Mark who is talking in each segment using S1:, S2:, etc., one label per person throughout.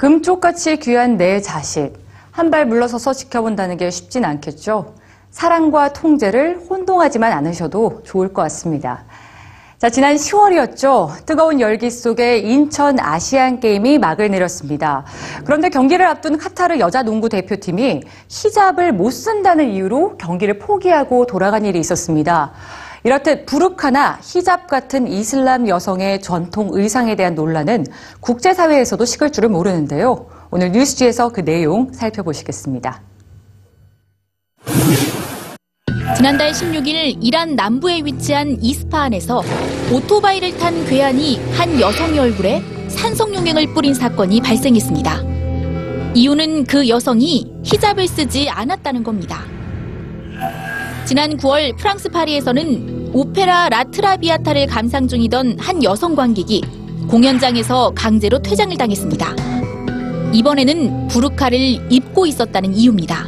S1: 금쪽같이 귀한 내 자식. 한 발 물러서서 지켜본다는 게 쉽진 않겠죠. 사랑과 통제를 혼동하지만 않으셔도 좋을 것 같습니다. 자, 지난 10월이었죠. 뜨거운 열기 속에 인천 아시안 게임이 막을 내렸습니다. 그런데 경기를 앞둔 카타르 여자 농구 대표팀이 히잡을 못 쓴다는 이유로 경기를 포기하고 돌아간 일이 있었습니다. 이렇듯 부르카나 히잡 같은 이슬람 여성의 전통 의상에 대한 논란은 국제사회에서도 식을 줄을 모르는데요. 오늘 뉴스지에서 그 내용 살펴보시겠습니다.
S2: 지난달 16일 이란 남부에 위치한 이스파한에서 오토바이를 탄 괴한이 한 여성의 얼굴에 산성용액을 뿌린 사건이 발생했습니다. 이유는 그 여성이 히잡을 쓰지 않았다는 겁니다. 지난 9월 프랑스 파리에서는 오페라 라트라비아타를 감상 중이던 한 여성 관객이 공연장에서 강제로 퇴장을 당했습니다. 이번에는 부르카를 입고 있었다는 이유입니다.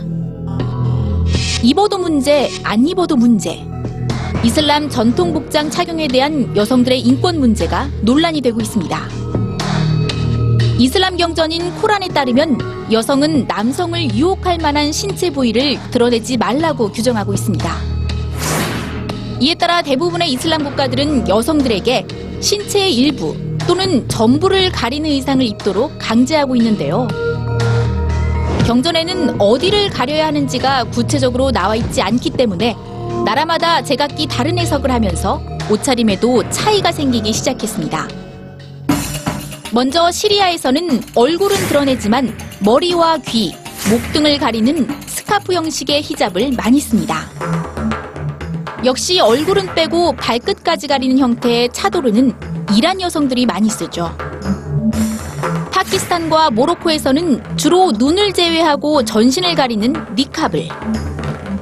S2: 입어도 문제, 안 입어도 문제. 이슬람 전통 복장 착용에 대한 여성들의 인권 문제가 논란이 되고 있습니다. 이슬람 경전인 코란에 따르면 여성은 남성을 유혹할 만한 신체 부위를 드러내지 말라고 규정하고 있습니다. 이에 따라 대부분의 이슬람 국가들은 여성들에게 신체의 일부 또는 전부를 가리는 의상을 입도록 강제하고 있는데요. 경전에는 어디를 가려야 하는지가 구체적으로 나와 있지 않기 때문에 나라마다 제각기 다른 해석을 하면서 옷차림에도 차이가 생기기 시작했습니다. 먼저 시리아에서는 얼굴은 드러내지만 머리와 귀, 목 등을 가리는 스카프 형식의 히잡을 많이 씁니다. 역시 얼굴은 빼고 발끝까지 가리는 형태의 차도르는 이란 여성들이 많이 쓰죠. 파키스탄과 모로코에서는 주로 눈을 제외하고 전신을 가리는 니캅을,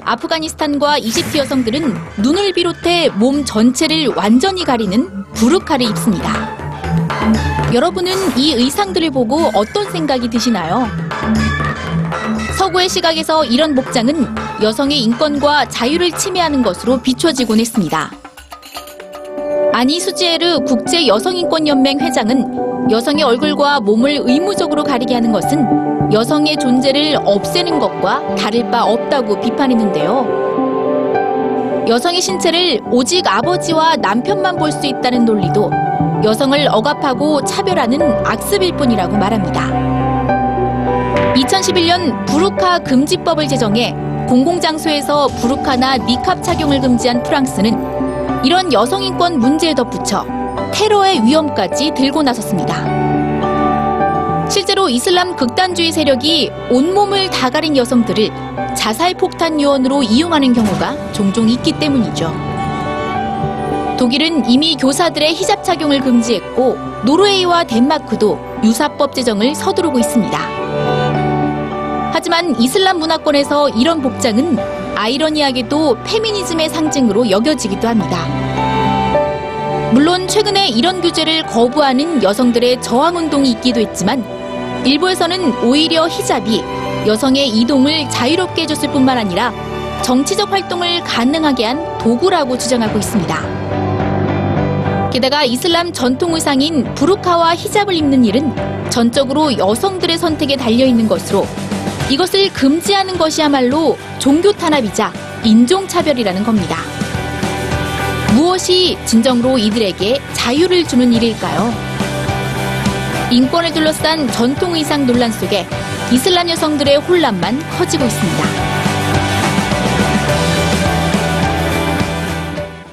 S2: 아프가니스탄과 이집트 여성들은 눈을 비롯해 몸 전체를 완전히 가리는 부르카를 입습니다. 여러분은 이 의상들을 보고 어떤 생각이 드시나요? 서구의 시각에서 이런 복장은 여성의 인권과 자유를 침해하는 것으로 비춰지곤 했습니다. 아니 수지에르 국제 여성인권연맹 회장은 여성의 얼굴과 몸을 의무적으로 가리게 하는 것은 여성의 존재를 없애는 것과 다를 바 없다고 비판했는데요. 여성의 신체를 오직 아버지와 남편만 볼 수 있다는 논리도 여성을 억압하고 차별하는 악습일 뿐이라고 말합니다. 2011년 부르카 금지법을 제정해 공공장소에서 부르카나 니캅 착용을 금지한 프랑스는 이런 여성인권 문제에 덧붙여 테러의 위험까지 들고 나섰습니다. 실제로 이슬람 극단주의 세력이 온몸을 다 가린 여성들을 자살 폭탄 요원으로 이용하는 경우가 종종 있기 때문이죠. 독일은 이미 교사들의 히잡 착용을 금지했고 노르웨이와 덴마크도 유사법 제정을 서두르고 있습니다. 하지만 이슬람 문화권에서 이런 복장은 아이러니하게도 페미니즘의 상징으로 여겨지기도 합니다. 물론 최근에 이런 규제를 거부하는 여성들의 저항 운동이 있기도 했지만 일부에서는 오히려 히잡이 여성의 이동을 자유롭게 해줬을 뿐만 아니라 정치적 활동을 가능하게 한 도구라고 주장하고 있습니다. 게다가 이슬람 전통 의상인 부르카와 히잡을 입는 일은 전적으로 여성들의 선택에 달려 있는 것으로 이것을 금지하는 것이야말로 종교 탄압이자 인종차별이라는 겁니다. 무엇이 진정으로 이들에게 자유를 주는 일일까요? 인권을 둘러싼 전통 의상 논란 속에 이슬람 여성들의 혼란만 커지고 있습니다.